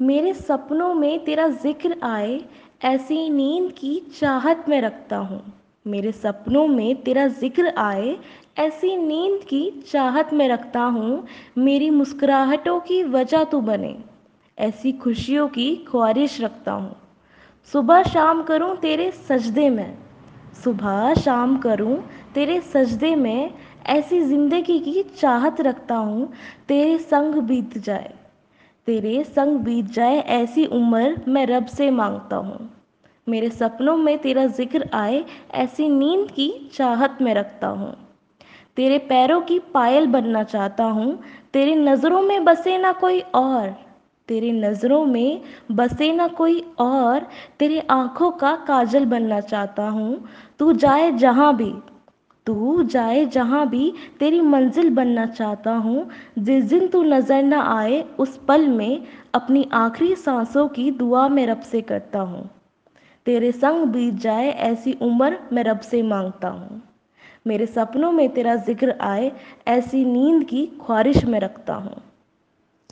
मेरे सपनों में तेरा ज़िक्र आए, ऐसी नींद की चाहत में रखता हूँ। मेरे सपनों में तेरा ज़िक्र आए, ऐसी नींद की चाहत में रखता हूँ। मेरी मुस्कुराहटों की वजह तू बने, ऐसी खुशियों की ख्वाहिश रखता हूँ। सुबह शाम करूँ तेरे सजदे में, सुबह शाम करूँ तेरे सजदे में, ऐसी ज़िंदगी की चाहत रखता हूँ। तेरे संग बीत जाए तेरे संग बीत जाए ऐसी उम्र मैं रब से माँगता हूँ। मेरे सपनों में तेरा ज़िक्र आए ऐसी नींद की चाहत में रखता हूँ। तेरे पैरों की पायल बनना चाहता हूँ, तेरी नज़रों में बसे ना कोई और। तेरी नज़रों में बसे ना कोई और, तेरे आँखों का काजल बनना चाहता हूँ। तू जाए जहाँ भी तू जाए जहाँ भी तेरी मंजिल बनना चाहता हूँ। जिस दिन तू नज़र न आए, उस पल में अपनी आखिरी सांसों की दुआ मैं रब से करता हूँ। तेरे संग बीत जाए, ऐसी उम्र मैं रब से माँगता हूँ। मेरे सपनों में तेरा ज़िक्र आए, ऐसी नींद की ख्वाहिश में रखता हूँ।